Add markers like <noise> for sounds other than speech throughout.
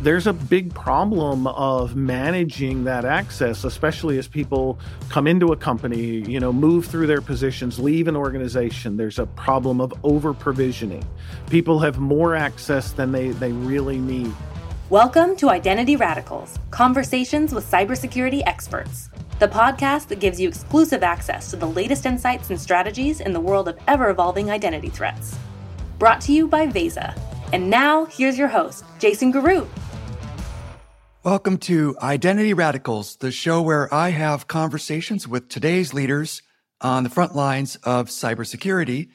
there's a big problem of managing that access, especially as people come into a company, you know, move through their positions, leave an organization. There's a problem of over provisioning. People have more access than they, they really need. Welcome to Identity Radicals Conversations with Cybersecurity Experts, the podcast that gives you exclusive access to the latest insights and strategies in the world of ever evolving identity threats. Brought to you by Veza. And now, here's your host, Jason Garoutte. Welcome to Identity Radicals, the show where I have conversations with today's leaders on the front lines of cybersecurity.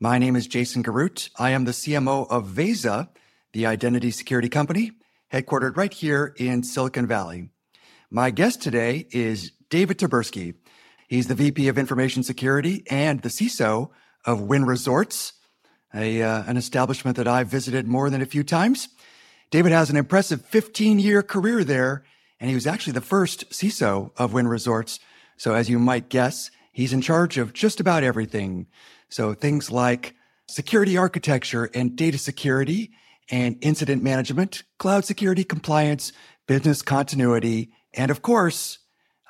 My name is Jason Garoutte. I am the CMO of Veza, the identity security company headquartered right here in Silicon Valley. My guest today is David Tyburski. He's the VP of Information Security and the CISO of Wynn Resorts, a, uh, an establishment that I've visited more than a few times. David has an impressive 15 year career there, and he was actually the first CISO of Wynn Resorts. So as you might guess, he's in charge of just about everything. So things like security architecture and data security and incident management, cloud security compliance, business continuity, and of course,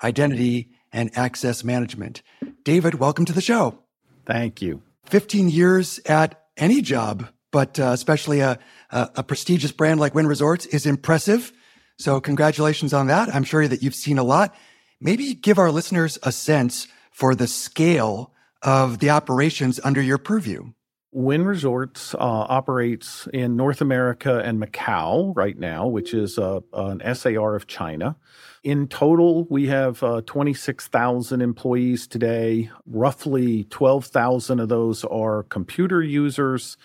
identity and access management. David, welcome to the show. Thank you. 15 years at any job but uh, especially a, a, a prestigious brand like Wynn Resorts is impressive. So congratulations on that. I'm sure that you've seen a lot. Maybe give our listeners a sense for the scale of the operations under your purview. Wynn Resorts uh, operates in North America and Macau right now, which is uh, an SAR of China. In total, we have uh, 26,000 employees today. Roughly 12,000 of those are computer users.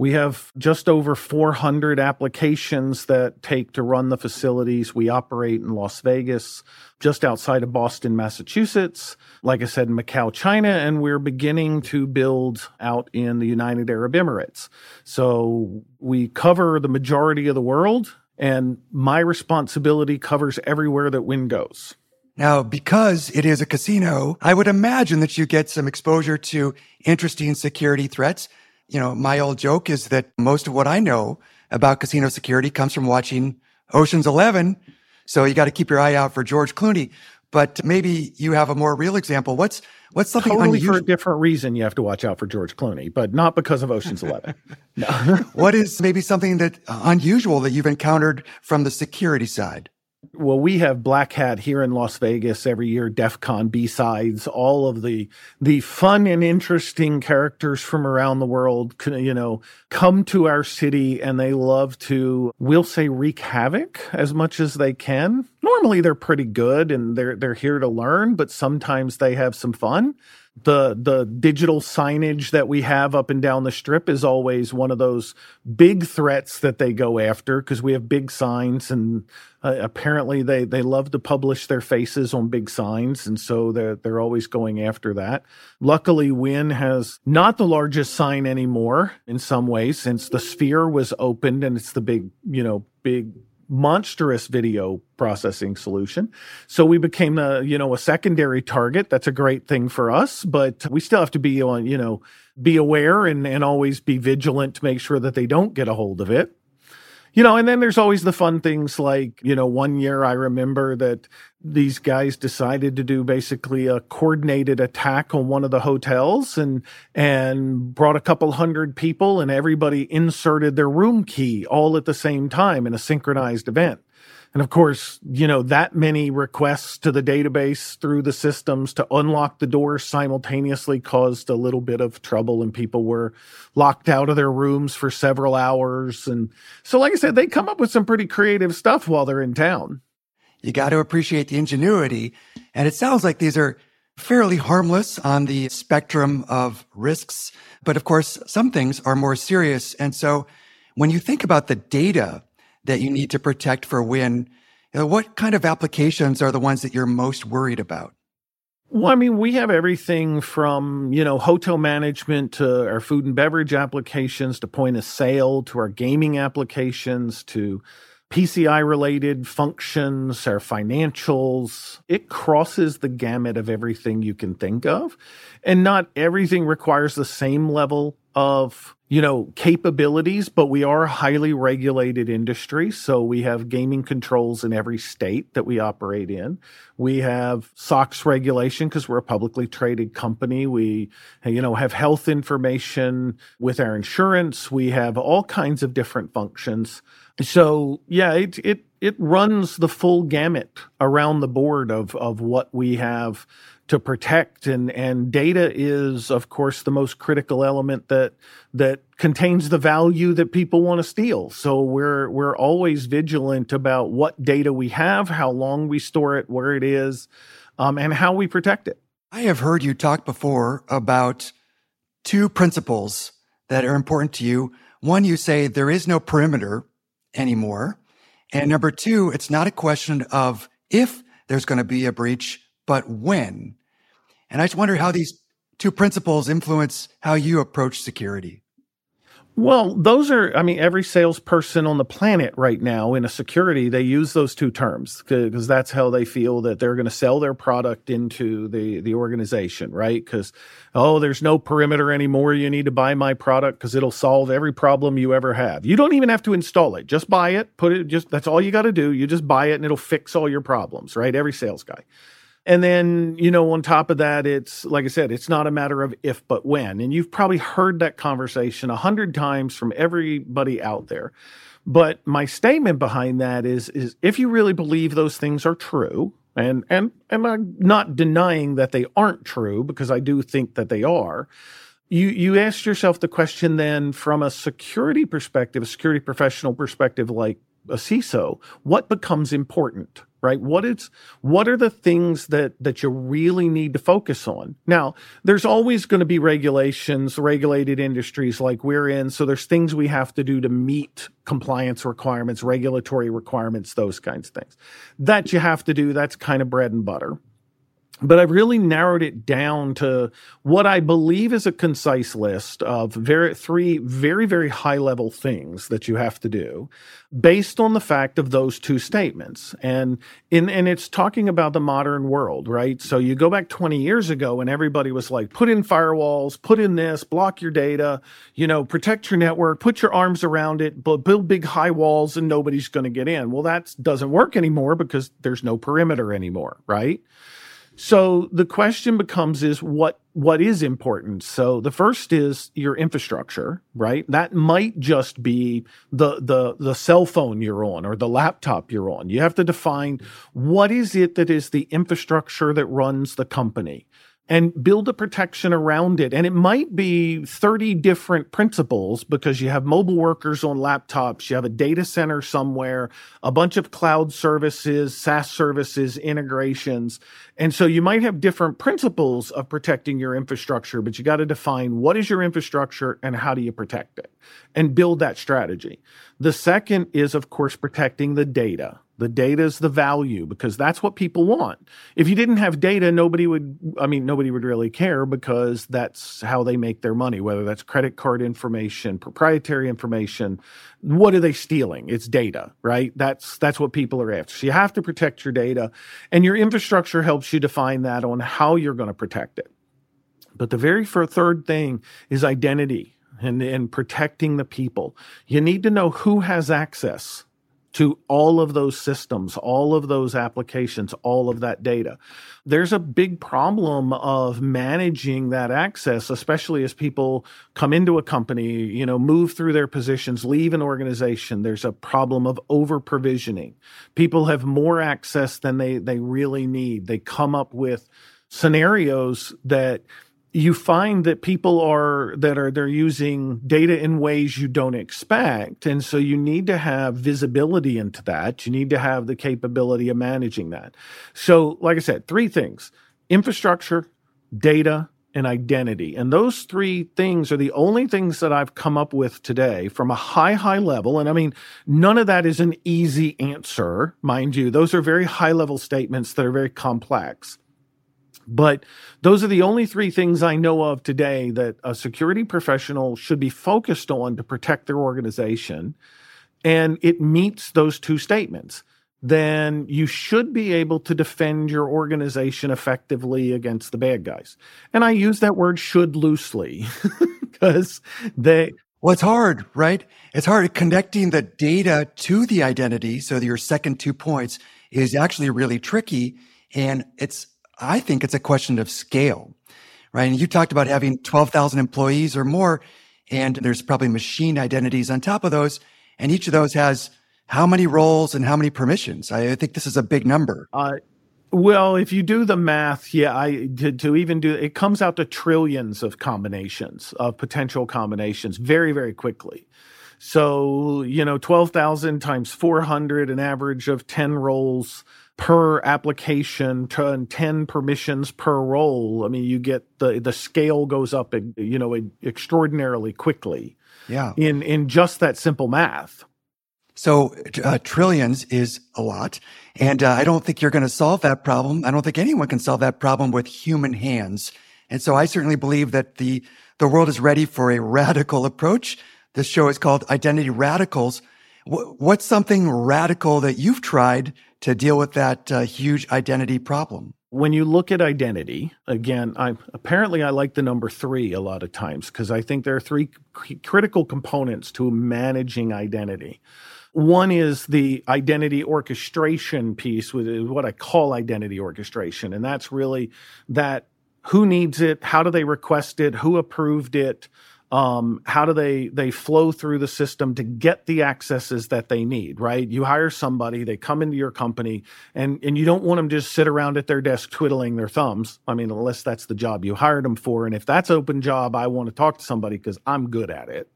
We have just over 400 applications that take to run the facilities. We operate in Las Vegas, just outside of Boston, Massachusetts. Like I said, Macau, China, and we're beginning to build out in the United Arab Emirates. So we cover the majority of the world, and my responsibility covers everywhere that Wynn goes. Now, because it is a casino, I would imagine that you get some exposure to interesting security threats you know, my old joke is that most of what I know about casino security comes from watching Ocean's 11. So you got to keep your eye out for George Clooney. But maybe you have a more real example. What's what's something totally unusual? for a different reason you have to watch out for George Clooney, but not because of Ocean's Eleven. <laughs> No. what is maybe something that uh, unusual that you've encountered from the security side? Well, we have Black Hat here in Las Vegas every year, DEF CON B-sides, all of the the fun and interesting characters from around the world, you know, come to our city and they love to, we'll say, wreak havoc as much as they can. Normally they're pretty good and they're they're here to learn, but sometimes they have some fun the the digital signage that we have up and down the strip is always one of those big threats that they go after because we have big signs and uh, apparently they they love to publish their faces on big signs and so they're they're always going after that. Luckily Wynn has not the largest sign anymore in some ways since the sphere was opened and it's the big, you know, big monstrous video processing solution. So we became a, you know, a secondary target. That's a great thing for us, but we still have to be on, you know, be aware and, and always be vigilant to make sure that they don't get a hold of it you know, and then there's always the fun things like, you know, one year I remember that these guys decided to do basically a coordinated attack on one of the hotels and and brought a couple hundred people and everybody inserted their room key all at the same time in a synchronized event. And of course, you know, that many requests to the database through the systems to unlock the doors simultaneously caused a little bit of trouble and people were locked out of their rooms for several hours. And so, like I said, they come up with some pretty creative stuff while they're in town. You got to appreciate the ingenuity. And it sounds like these are fairly harmless on the spectrum of risks. But of course, some things are more serious. And so when you think about the data that you need to protect for Wynn. You know, what kind of applications are the ones that you're most worried about? Well, I mean, we have everything from, you know, hotel management to our food and beverage applications to point of sale to our gaming applications to PCI related functions, our financials. It crosses the gamut of everything you can think of. And not everything requires the same level of you know capabilities but we are a highly regulated industry so we have gaming controls in every state that we operate in we have sox regulation because we're a publicly traded company we you know have health information with our insurance we have all kinds of different functions so yeah it it it runs the full gamut around the board of of what we have to protect. And and data is of course the most critical element that that contains the value that people want to steal. So we're we're always vigilant about what data we have how long we store it where it is um, and how we protect it. I have heard you talk before about two principles that are important to you. One you say there is no perimeter anymore and number two it's not a question of if there's going to be a breach but when and I just wonder how these two principles influence how you approach security. Well, those are, I mean, every salesperson on the planet right now in a security, they use those two terms because that's how they feel that they're going to sell their product into the, the organization, right? Because, oh, there's no perimeter anymore. You need to buy my product because it'll solve every problem you ever have. You don't even have to install it. Just buy it, put it, just, that's all you got to do. You just buy it and it'll fix all your problems, right? Every sales guy. And then, you know, on top of that, it's like I said, it's not a matter of if, but when. And you've probably heard that conversation a hundred times from everybody out there. But my statement behind that is, is if you really believe those things are true, and and and I'm not denying that they aren't true because I do think that they are. You you ask yourself the question then from a security perspective, a security professional perspective, like a CISO, what becomes important? Right? What is what are the things that that you really need to focus on? Now there's always going to be regulations regulated industries like we're in so there's things we have to do to meet compliance requirements regulatory requirements those kinds of things. That you have to do that's kind of bread and butter but I've really narrowed it down to what I believe is a concise list of very three very very high level things that you have to do based on the fact of those two statements. And in and it's talking about the modern world right? So you go back 20 years ago and everybody was like put in firewalls put in this block your data you know protect your network put your arms around it but build big high walls and nobody's going to get in. Well that doesn't work anymore because there's no perimeter anymore right so the question becomes is what what is important? So the first is your infrastructure, right? That might just be the the the cell phone you're on or the laptop you're on. You have to define what is it that is the infrastructure that runs the company and build a protection around it. And it might be 30 different principles because you have mobile workers on laptops, you have a data center somewhere, a bunch of cloud services, SaaS services, integrations. And so you might have different principles of protecting your infrastructure, but you got to define what is your infrastructure and how do you protect it and build that strategy. The second is, of course, protecting the data the data is the value because that's what people want. If you didn't have data, nobody would, I mean, nobody would really care because that's how they make their money, whether that's credit card information, proprietary information. What are they stealing? It's data, right? That's, that's what people are after. So you have to protect your data and your infrastructure helps you define that on how you're going to protect it. But the very third thing is identity and, and protecting the people. You need to know who has access to all of those systems, all of those applications, all of that data. There's a big problem of managing that access, especially as people come into a company, you know, move through their positions, leave an organization. There's a problem of over provisioning. People have more access than they, they really need. They come up with scenarios that you find that people are that are they're using data in ways you don't expect. And so you need to have visibility into that. You need to have the capability of managing that. So like i said three things infrastructure data and identity. And those three things are the only things that i've come up with today from a high high level. And i mean none of that is an easy answer mind you. Those are very high level statements that are very complex but those are the only three things I know of today that a security professional should be focused on to protect their organization. And it meets those two statements. then you should be able to defend your organization effectively against the bad guys. And I use that word should loosely <laughs> because they. Well, it's hard, right? It's hard connecting the data to the identity. So your second two points is actually really tricky. And it's, I think it's a question of scale, right? And you talked about having 12,000 employees or more, and there's probably machine identities on top of those. And each of those has how many roles and how many permissions? I think this is a big number. Uh, well, if you do the math, yeah, I to, to, even do it comes out to trillions of combinations of potential combinations very, very quickly. So, you know, 12,000 times 400, an average of 10 roles per application, 10 permissions per role. I mean, you get the, the scale goes up, you know, extraordinarily quickly. Yeah. In, in just that simple math. So uh, trillions is a lot. And uh, I don't think you're going to solve that problem. I don't think anyone can solve that problem with human hands. And so I certainly believe that the, the world is ready for a radical approach. This show is called Identity Radicals. W- what's something radical that you've tried to deal with that uh, huge identity problem? When you look at identity, again, I'm apparently I like the number three a lot of times because I think there are three critical components to managing identity. One is the identity orchestration piece, with what I call identity orchestration. And that's really that who needs it, how do they request it, who approved it, um, how do they they flow through the system to get the accesses that they need right? You hire somebody they come into your company and and you don't want them to just sit around at their desk twiddling their thumbs. I mean unless that's the job you hired them for and if that's open job i want to talk to somebody because i'm good at it.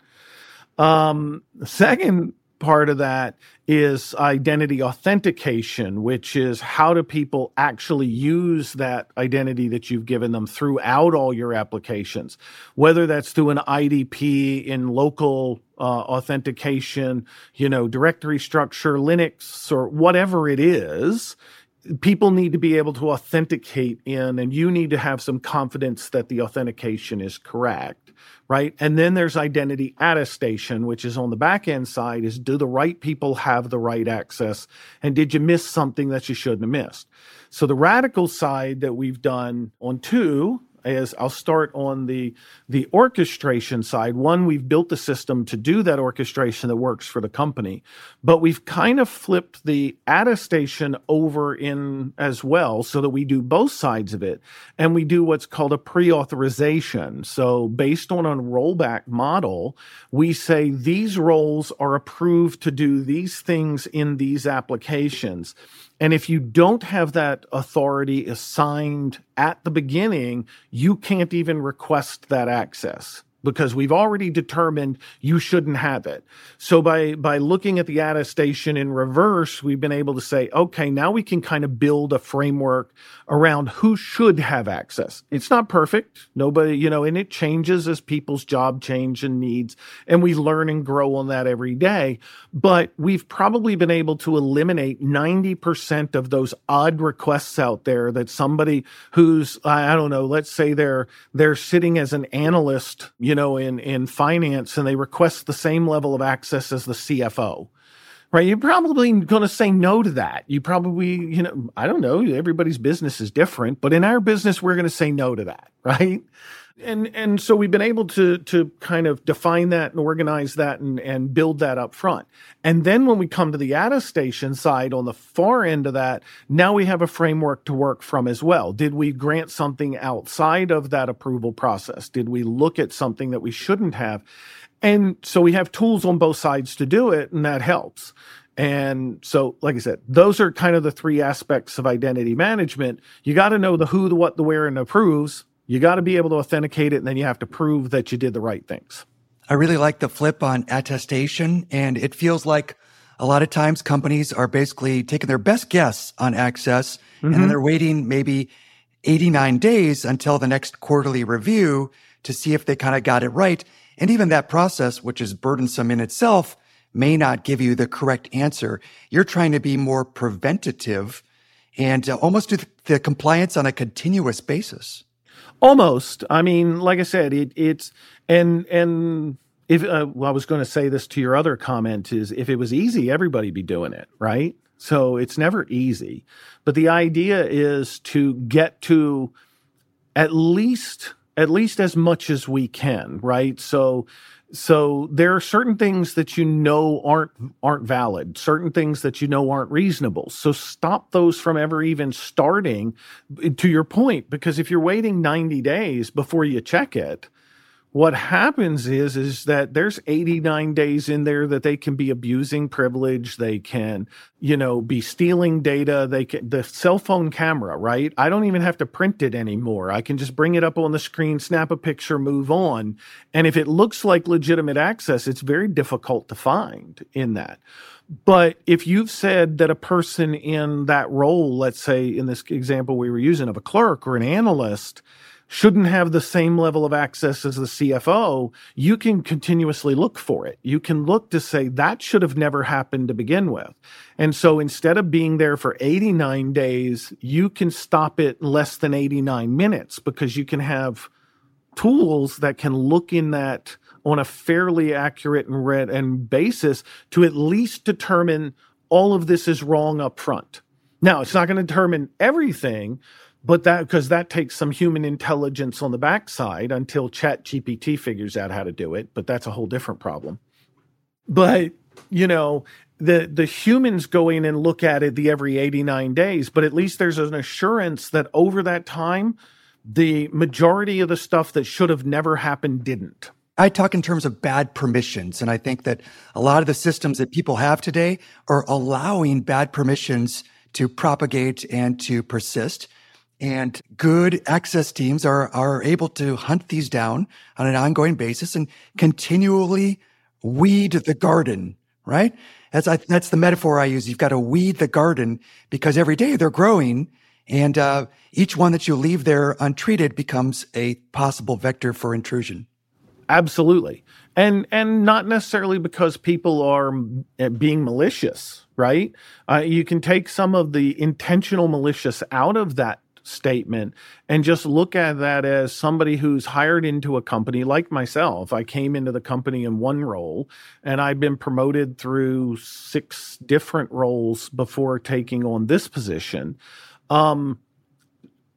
Um, second part of that is identity authentication, which is how do people actually use that identity that you've given them throughout all your applications, whether that's through an IDP in local uh, authentication, you know, directory structure, Linux, or whatever it is. People need to be able to authenticate in, and you need to have some confidence that the authentication is correct right? And then there's identity attestation, which is on the back end side is do the right people have the right access? And did you miss something that you shouldn't have missed? So the radical side that we've done on two is I'll start on the the orchestration side. One, we've built the system to do that orchestration that works for the company, but we've kind of flipped the attestation over in as well so that we do both sides of it. And we do what's called a pre-authorization. So based on a rollback model, we say these roles are approved to do these things in these applications. And if you don't have that authority assigned at the beginning, you can't even request that access because we've already determined you shouldn't have it. So by by looking at the attestation in reverse, we've been able to say, okay, now we can kind of build a framework around who should have access. It's not perfect. Nobody, you know, and it changes as people's job change and needs, and we learn and grow on that every day. But we've probably been able to eliminate 90% of those odd requests out there that somebody who's I don't know, let's say they're they're sitting as an analyst, you you know, in in finance, and they request the same level of access as the CFO, right? You're probably going to say no to that. You probably, you know, I don't know. Everybody's business is different, but in our business, we're going to say no to that, <laughs> right? And and so we've been able to to kind of define that and organize that and and build that up front. And then when we come to the attestation side on the far end of that now we have a framework to work from as well. Did we grant something outside of that approval process? Did we look at something that we shouldn't have? And so we have tools on both sides to do it and that helps. And so, like I said, those are kind of the three aspects of identity management. You got to know the who, the what, the where, and approves you got to be able to authenticate it, and then you have to prove that you did the right things. I really like the flip on attestation, and it feels like a lot of times companies are basically taking their best guess on access, mm-hmm. and then mm-hmm. they're waiting maybe 89 days until the next quarterly review to see if they kind of got it right. And even that process, which is burdensome in itself, may not give you the correct answer. You're trying to be more preventative and uh, almost do the compliance on a continuous basis. Almost. I mean, like I said, it, it's and and if uh, well, I was going to say this to your other comment is if it was easy, everybody be doing it, right? So it's never easy. But the idea is to get to at least at least as much as we can, right? So so there are certain things that you know aren't aren't valid, certain things that you know aren't reasonable. So stop those from ever even starting to your point because if you're waiting 90 days before you check it, what happens is is that there's 89 days in there that they can be abusing privilege. They can you know be stealing data. They can the cell phone camera right? I don't even have to print it anymore. I can just bring it up on the screen snap a picture move on. And if it looks like legitimate access it's very difficult to find in that. But if you've said that a person in that role let's say in this example we were using of a clerk or an analyst shouldn't have the same level of access as the CFO, you can continuously look for it. You can look to say that should have never happened to begin with. And so instead of being there for 89 days, you can stop it less than 89 minutes because you can have tools that can look in that on a fairly accurate and, read and basis to at least determine all of this is wrong up front. Now, it's not going to determine everything, but that because that takes some human intelligence on the backside until chat gpt figures out how to do it but that's a whole different problem but you know the the humans go in and look at it the every 89 days but at least there's an assurance that over that time the majority of the stuff that should have never happened didn't I talk in terms of bad permissions. And I think that a lot of the systems that people have today are allowing bad permissions to propagate and to persist. And good access teams are, are able to hunt these down on an ongoing basis and continually weed the garden, right? That's, I, that's the metaphor I use. You've got to weed the garden because every day they're growing and uh, each one that you leave there untreated becomes a possible vector for intrusion. Absolutely. And and not necessarily because people are eh, being malicious, right? Uh, you can take some of the intentional malicious out of that statement and just look at that as somebody who's hired into a company like myself. I came into the company in one role and I've been promoted through six different roles before taking on this position. Um,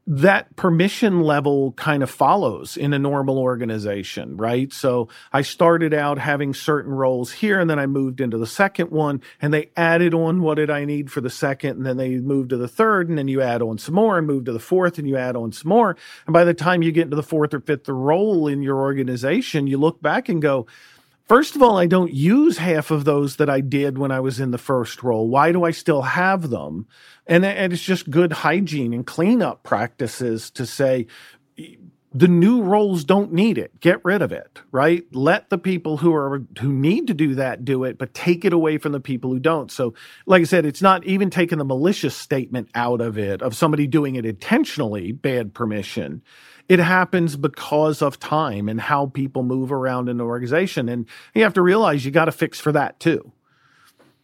that permission level kind of follows in a normal organization, right? So I started out having certain roles here and then I moved into the second one and they added on what did I need for the second and then they moved to the third and then you add on some more and move to the fourth and you add on some more. And by the time you get into the fourth or fifth role in your organization, you look back and go, First of all, I don't use half of those that I did when I was in the first role. Why do I still have them? And, and it's just good hygiene and cleanup practices to say, the new roles don't need it. Get rid of it, right? Let the people who are who need to do that do it, but take it away from the people who don't. So, like I said, it's not even taking the malicious statement out of it of somebody doing it intentionally, bad permission it happens because of time and how people move around in the organization. And you have to realize you got to fix for that too.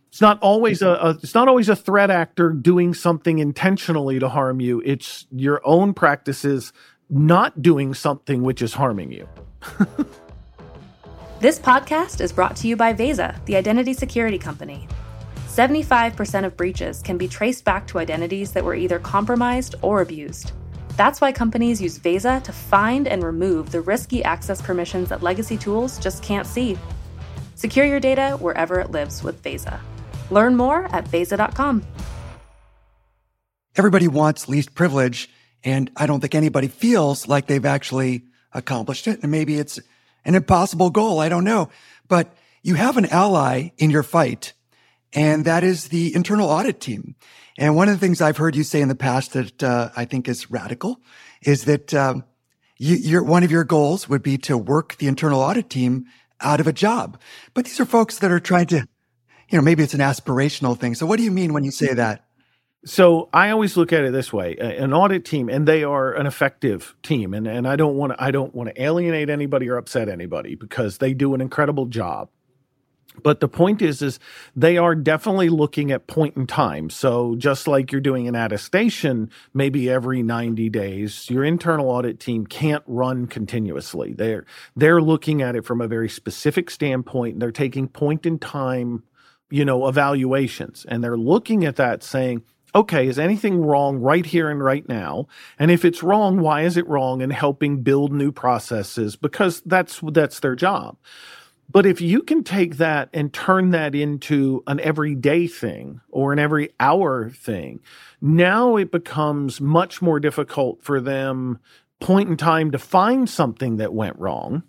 It's not always a, a, it's not always a threat actor doing something intentionally to harm you. It's your own practices not doing something which is harming you. <laughs> this podcast is brought to you by Veza, the identity security company. 75% of breaches can be traced back to identities that were either compromised or abused. That's why companies use Veza to find and remove the risky access permissions that legacy tools just can't see. Secure your data wherever it lives with Veza. Learn more at Veza.com. Everybody wants least privilege, and I don't think anybody feels like they've actually accomplished it. And maybe it's an impossible goal. I don't know. But you have an ally in your fight, and that is the internal audit team. And one of the things I've heard you say in the past that uh, I think is radical is that um, you, one of your goals would be to work the internal audit team out of a job. But these are folks that are trying to, you know, maybe it's an aspirational thing. So what do you mean when you say that? So I always look at it this way: an audit team, and they are an effective team, and and I don't want to I don't want to alienate anybody or upset anybody because they do an incredible job. But the point is, is they are definitely looking at point in time. So just like you're doing an attestation, maybe every 90 days, your internal audit team can't run continuously. They're, they're looking at it from a very specific standpoint. They're taking point in time you know, evaluations. And they're looking at that saying, okay, is anything wrong right here and right now? And if it's wrong, why is it wrong? And helping build new processes because that's, that's their job. But if you can take that and turn that into an everyday thing or an every hour thing, now it becomes much more difficult for them point in time to find something that went wrong.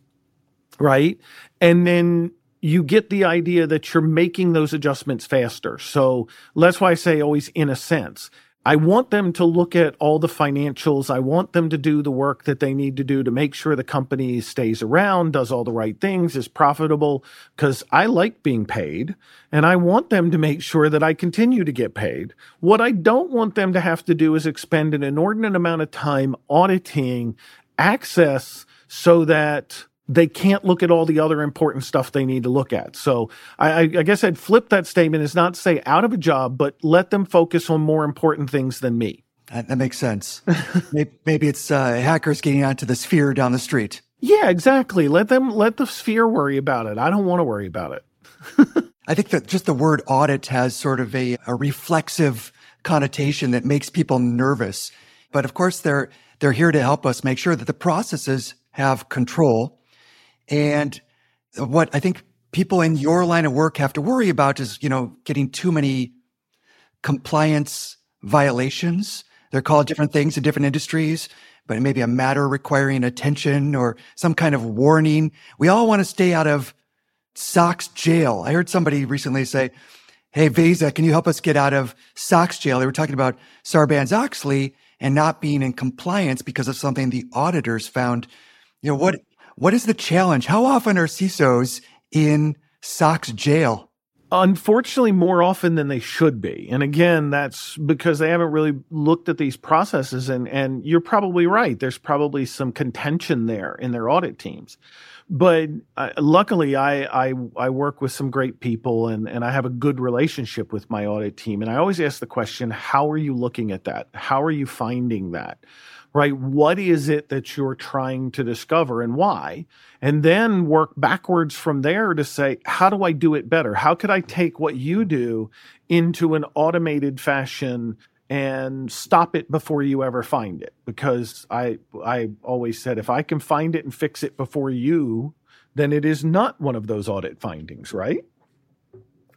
Right. And then you get the idea that you're making those adjustments faster. So that's why I say always in a sense. I want them to look at all the financials. I want them to do the work that they need to do to make sure the company stays around, does all the right things, is profitable, because I like being paid and I want them to make sure that I continue to get paid. What I don't want them to have to do is expend an inordinate amount of time auditing access so that they can't look at all the other important stuff they need to look at. So I, I, guess I'd flip that statement is not say out of a job, but let them focus on more important things than me. That, that makes sense. <laughs> maybe, maybe, it's uh, hackers getting onto the sphere down the street. Yeah, exactly. Let them let the sphere worry about it. I don't want to worry about it. <laughs> I think that just the word audit has sort of a, a reflexive connotation that makes people nervous. But of course, they're they're here to help us make sure that the processes have control and what I think people in your line of work have to worry about is, you know, getting too many compliance violations. They're called different things in different industries, but it may be a matter requiring attention or some kind of warning. We all want to stay out of SOX jail. I heard somebody recently say, Hey, Veza, can you help us get out of SOX jail? They were talking about Sarbanes-Oxley and not being in compliance because of something the auditors found. You know, what, what is the challenge? How often are CISOs in SOX jail? Unfortunately, more often than they should be. And again, that's because they haven't really looked at these processes. And, and you're probably right. There's probably some contention there in their audit teams. But uh, luckily, I, I, I work with some great people and, and I have a good relationship with my audit team. And I always ask the question, how are you looking at that? How are you finding that? Right? What is it that you're trying to discover and why? And then work backwards from there to say, how do I do it better? How could I take what you do into an automated fashion and stop it before you ever find it? Because I, I always said, if I can find it and fix it before you, then it is not one of those audit findings, right?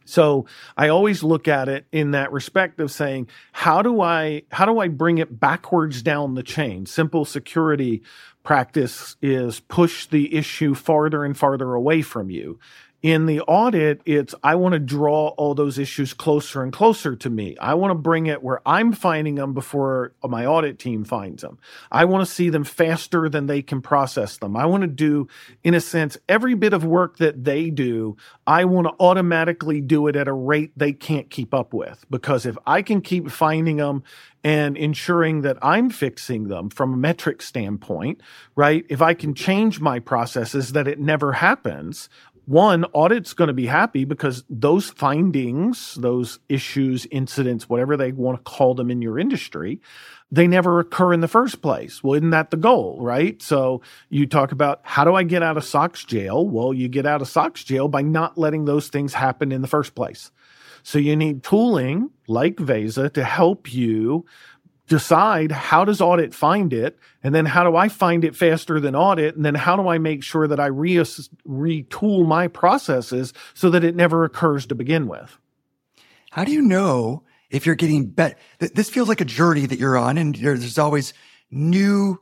So I always look at it in that respect of saying, how do I, how do I bring it backwards down the chain? Simple security practice is push the issue farther and farther away from you. In the audit, it's I want to draw all those issues closer and closer to me. I want to bring it where I'm finding them before my audit team finds them. I want to see them faster than they can process them. I want to do, in a sense, every bit of work that they do, I want to automatically do it at a rate they can't keep up with. Because if I can keep finding them and ensuring that I'm fixing them from a metric standpoint, right? If I can change my processes that it never happens, one, audit's going to be happy because those findings, those issues, incidents, whatever they want to call them in your industry, they never occur in the first place. Well, isn't that the goal, right? So you talk about how do I get out of SOX jail? Well, you get out of SOX jail by not letting those things happen in the first place. So you need tooling like Veza to help you decide how does audit find it and then how do i find it faster than audit and then how do i make sure that i re- retool my processes so that it never occurs to begin with? How do you know if you're getting better this feels like a journey that you're on and there's always new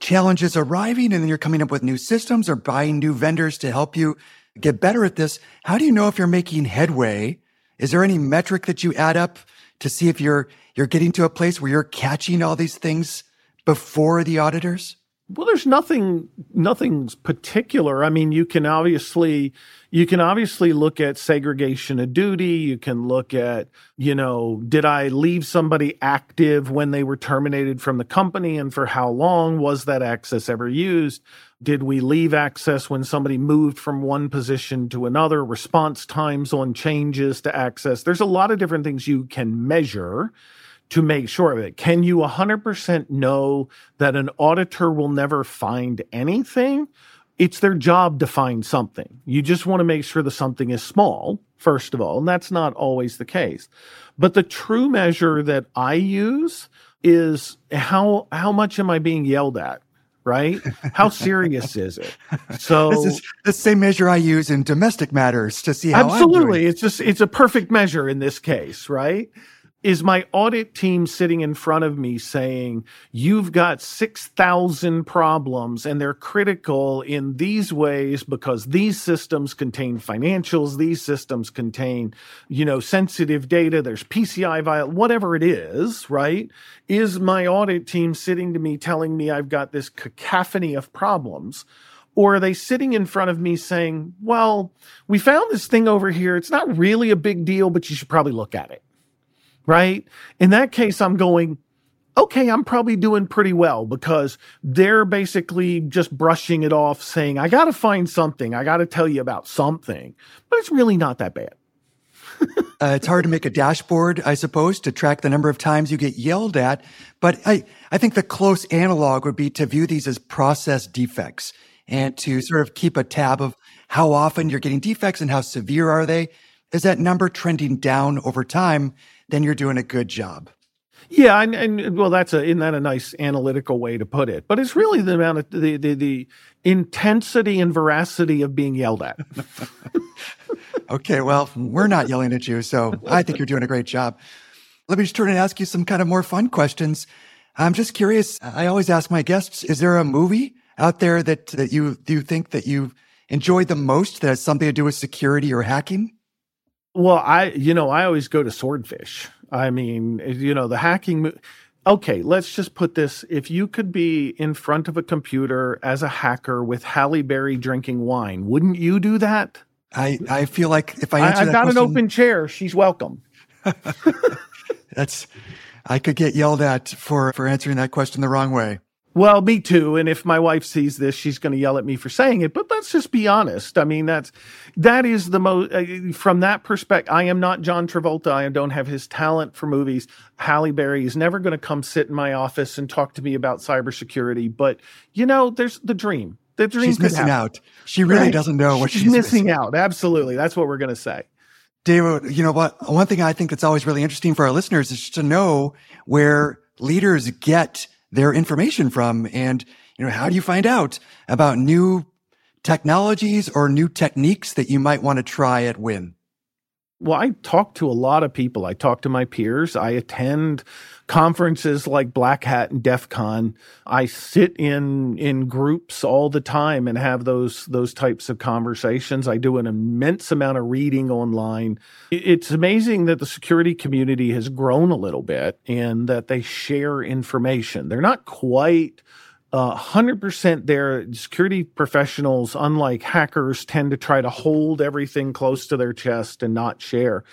challenges arriving and then you're coming up with new systems or buying new vendors to help you get better at this. How do you know if you're making headway? Is there any metric that you add up to see if you're you're getting to a place where you're catching all these things before the auditors? Well, there's nothing nothing's particular. I mean, you can obviously you can obviously look at segregation of duty. You can look at, you know, did I leave somebody active when they were terminated from the company and for how long was that access ever used? Did we leave access when somebody moved from one position to another? Response times on changes to access. There's a lot of different things you can measure to make sure of it. Can you 100% know that an auditor will never find anything? it's their job to find something. You just want to make sure the something is small, first of all, and that's not always the case. But the true measure that I use is how how much am I being yelled at? Right? How serious is it? So <laughs> this is the same measure I use in domestic matters to see how absolutely. It's just it's a perfect measure in this case, right? Is my audit team sitting in front of me saying, You've got 6,000 problems and they're critical in these ways because these systems contain financials, these systems contain, you know, sensitive data, there's PCI viol, whatever it is, right? Is my audit team sitting to me telling me I've got this cacophony of problems? Or are they sitting in front of me saying, Well, we found this thing over here. It's not really a big deal, but you should probably look at it right? In that case, I'm going, okay, I'm probably doing pretty well because they're basically just brushing it off, saying, I got to find something. I got to tell you about something. But it's really not that bad. <laughs> uh, it's hard to make a dashboard, I suppose, to track the number of times you get yelled at. But I, I think the close analog would be to view these as process defects and to sort of keep a tab of how often you're getting defects and how severe are they. Is that number trending down over time? Then you're doing a good job. Yeah, and, and well, that's a isn't that a nice analytical way to put it? But it's really the amount of the the, the intensity and veracity of being yelled at. <laughs> okay, well, we're not yelling at you, so I think you're doing a great job. Let me just turn and ask you some kind of more fun questions. I'm just curious. I always ask my guests: Is there a movie out there that that you do you think that you enjoyed the most that has something to do with security or hacking? Well, I, you know, I always go to Swordfish. I mean, you know, the hacking. Mo- Okay, let's just put this. If you could be in front of a computer as a hacker with Halle Berry drinking wine, wouldn't you do that? I, I feel like if I answer I, have got question, an open chair. She's welcome. <laughs> That's, I could get yelled at for, for answering that question the wrong way. Well, me too. And if my wife sees this, she's going to yell at me for saying it. But let's just be honest. I mean, that's that is the most uh, from that perspective. I am not John Travolta. I don't have his talent for movies. Halle Berry is never going to come sit in my office and talk to me about cybersecurity. But you know, there's the dream. The dream. She's missing happen. out. She really right? doesn't know what she's, she's missing, missing out. Absolutely, that's what we're going to say. David, you know what? One thing I think that's always really interesting for our listeners is to know where leaders get their information from and you know how do you find out about new technologies or new techniques that you might want to try at Wynn? Well, I talk to a lot of people. I talk to my peers. I attend conferences like Black Hat and DEF CON. I sit in in groups all the time and have those those types of conversations. I do an immense amount of reading online. It's amazing that the security community has grown a little bit and that they share information. They're not quite uh, 100% there. Security professionals, unlike hackers, tend to try to hold everything close to their chest and not share.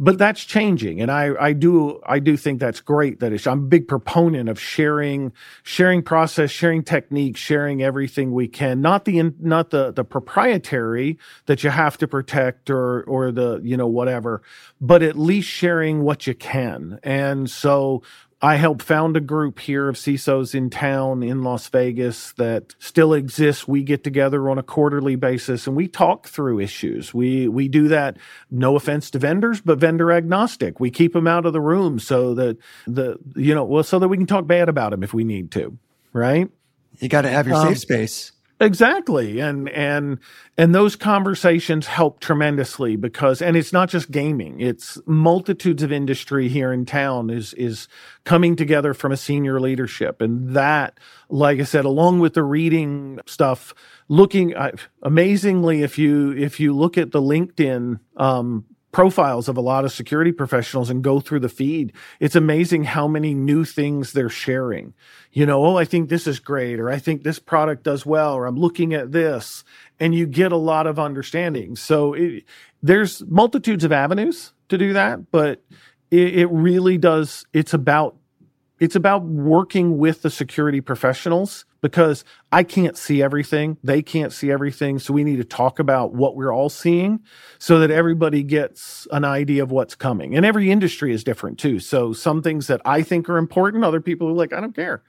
But that's changing, and I, I do I do think that's great. That I'm a big proponent of sharing sharing process, sharing techniques, sharing everything we can. Not the not the the proprietary that you have to protect or or the you know whatever, but at least sharing what you can. And so I helped found a group here of CISOs in town in Las Vegas that still exists. We get together on a quarterly basis and we talk through issues. We we do that. No offense to vendors, but vendor agnostic. We keep them out of the room so that the you know well so that we can talk bad about them if we need to. Right. You got to have your um, safe space. Exactly. And and and those conversations help tremendously because and it's not just gaming. It's multitudes of industry here in town is is coming together from a senior leadership and that like I said along with the reading stuff looking uh, amazingly if you if you look at the LinkedIn um, profiles of a lot of security professionals and go through the feed, it's amazing how many new things they're sharing. You know, oh, I think this is great, or I think this product does well, or I'm looking at this, and you get a lot of understanding. So it, there's multitudes of avenues to do that, but it, it really does. It's about it's about working with the security professionals because I can't see everything. They can't see everything. So we need to talk about what we're all seeing so that everybody gets an idea of what's coming. And every industry is different too. So some things that I think are important, other people are like, I don't care.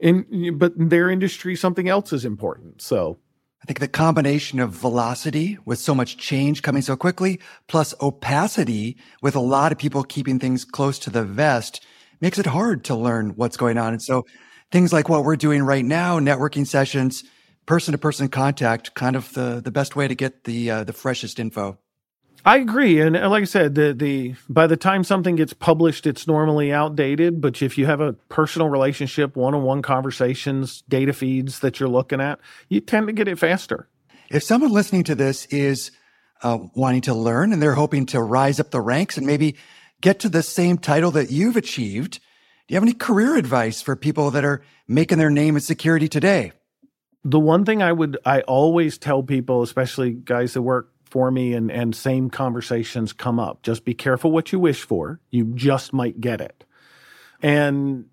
In, but in their industry, something else is important. So I think the combination of velocity with so much change coming so quickly, plus opacity with a lot of people keeping things close to the vest makes it hard to learn what's going on. And so things like what we're doing right now, networking sessions, person to person contact, kind of the, the best way to get the, uh, the freshest info. I agree, and like I said, the the by the time something gets published, it's normally outdated. But if you have a personal relationship, one on one conversations, data feeds that you're looking at, you tend to get it faster. If someone listening to this is uh, wanting to learn and they're hoping to rise up the ranks and maybe get to the same title that you've achieved, do you have any career advice for people that are making their name in security today? The one thing I would I always tell people, especially guys that work for me and, and same conversations come up. Just be careful what you wish for. You just might get it. And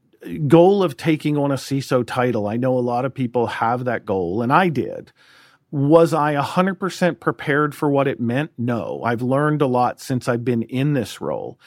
goal of taking on a CISO title, I know a lot of people have that goal, and I did. Was I 100% prepared for what it meant? No. I've learned a lot since I've been in this role.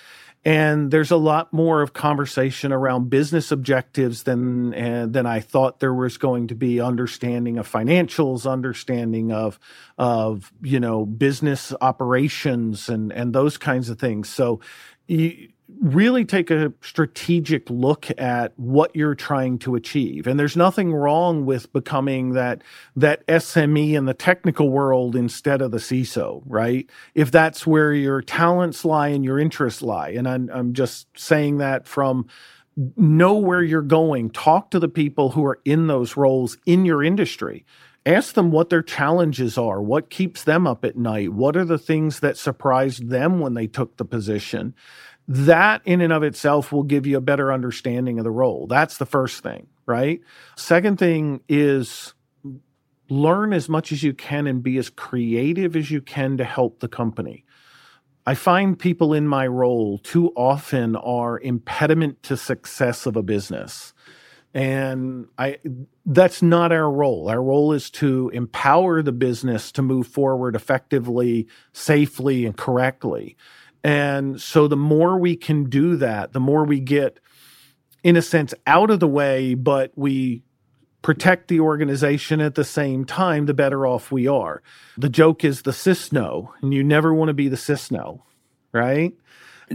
And there's a lot more of conversation around business objectives than uh, than I thought there was going to be. Understanding of financials, understanding of of you know business operations, and and those kinds of things. So. You, really take a strategic look at what you're trying to achieve. And there's nothing wrong with becoming that that SME in the technical world instead of the CISO, right? If that's where your talents lie and your interests lie. And I'm, I'm just saying that from know where you're going, talk to the people who are in those roles in your industry. Ask them what their challenges are, what keeps them up at night, what are the things that surprised them when they took the position that in and of itself will give you a better understanding of the role. That's the first thing, right? Second thing is learn as much as you can and be as creative as you can to help the company. I find people in my role too often are impediment to success of a business. And I that's not our role. Our role is to empower the business to move forward effectively, safely, and correctly. And so the more we can do that, the more we get, in a sense, out of the way, but we protect the organization at the same time, the better off we are. The joke is the CISNO, and you never want to be the CISNO, right?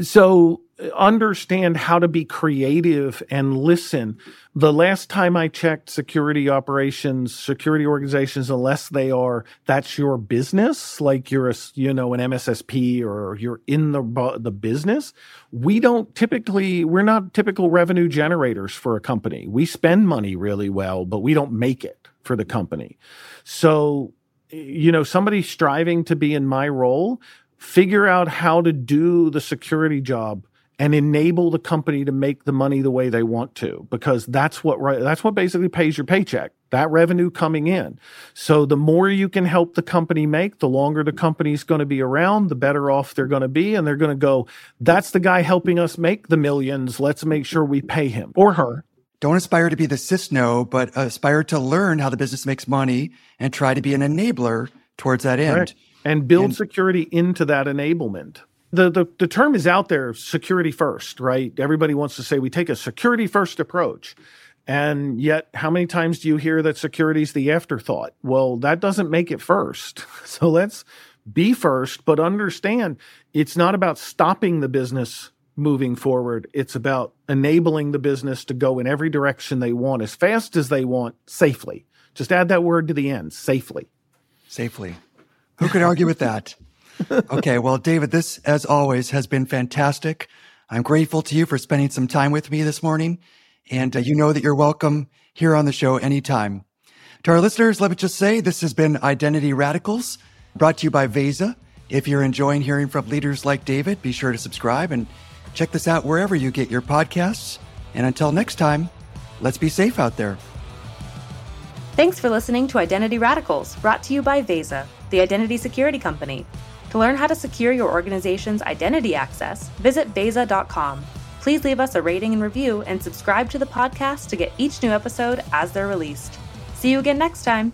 So understand how to be creative and listen. The last time I checked security operations, security organizations, unless they are that's your business, like you're a you know an MSSP or you're in the the business, we don't typically we're not typical revenue generators for a company. We spend money really well, but we don't make it for the company. So you know somebody striving to be in my role figure out how to do the security job and enable the company to make the money the way they want to because that's what that's what basically pays your paycheck that revenue coming in so the more you can help the company make the longer the company's going to be around the better off they're going to be and they're going to go that's the guy helping us make the millions let's make sure we pay him or her don't aspire to be the CISNO, but aspire to learn how the business makes money and try to be an enabler towards that end. Right and build and, security into that enablement. The, the, the term is out there security first, right? Everybody wants to say we take a security first approach. And yet, how many times do you hear that security is the afterthought? Well, that doesn't make it first. <laughs> So let's be first, but understand it's not about stopping the business moving forward. It's about enabling the business to go in every direction they want as fast as they want safely. Just add that word to the end safely. Safely. Who could argue with that? <laughs> <laughs> Okay, well, David, this, as always, has been fantastic. I'm grateful to you for spending some time with me this morning. And uh, you know that you're welcome here on the show anytime. To our listeners, let me just say this has been Identity Radicals, brought to you by Veza. If you're enjoying hearing from leaders like David, be sure to subscribe and check this out wherever you get your podcasts. And until next time, let's be safe out there. Thanks for listening to Identity Radicals, brought to you by Veza, the identity security company. To learn how to secure your organization's identity access, visit Veza.com. Please leave us a rating and review and subscribe to the podcast to get each new episode as they're released. See you again next time.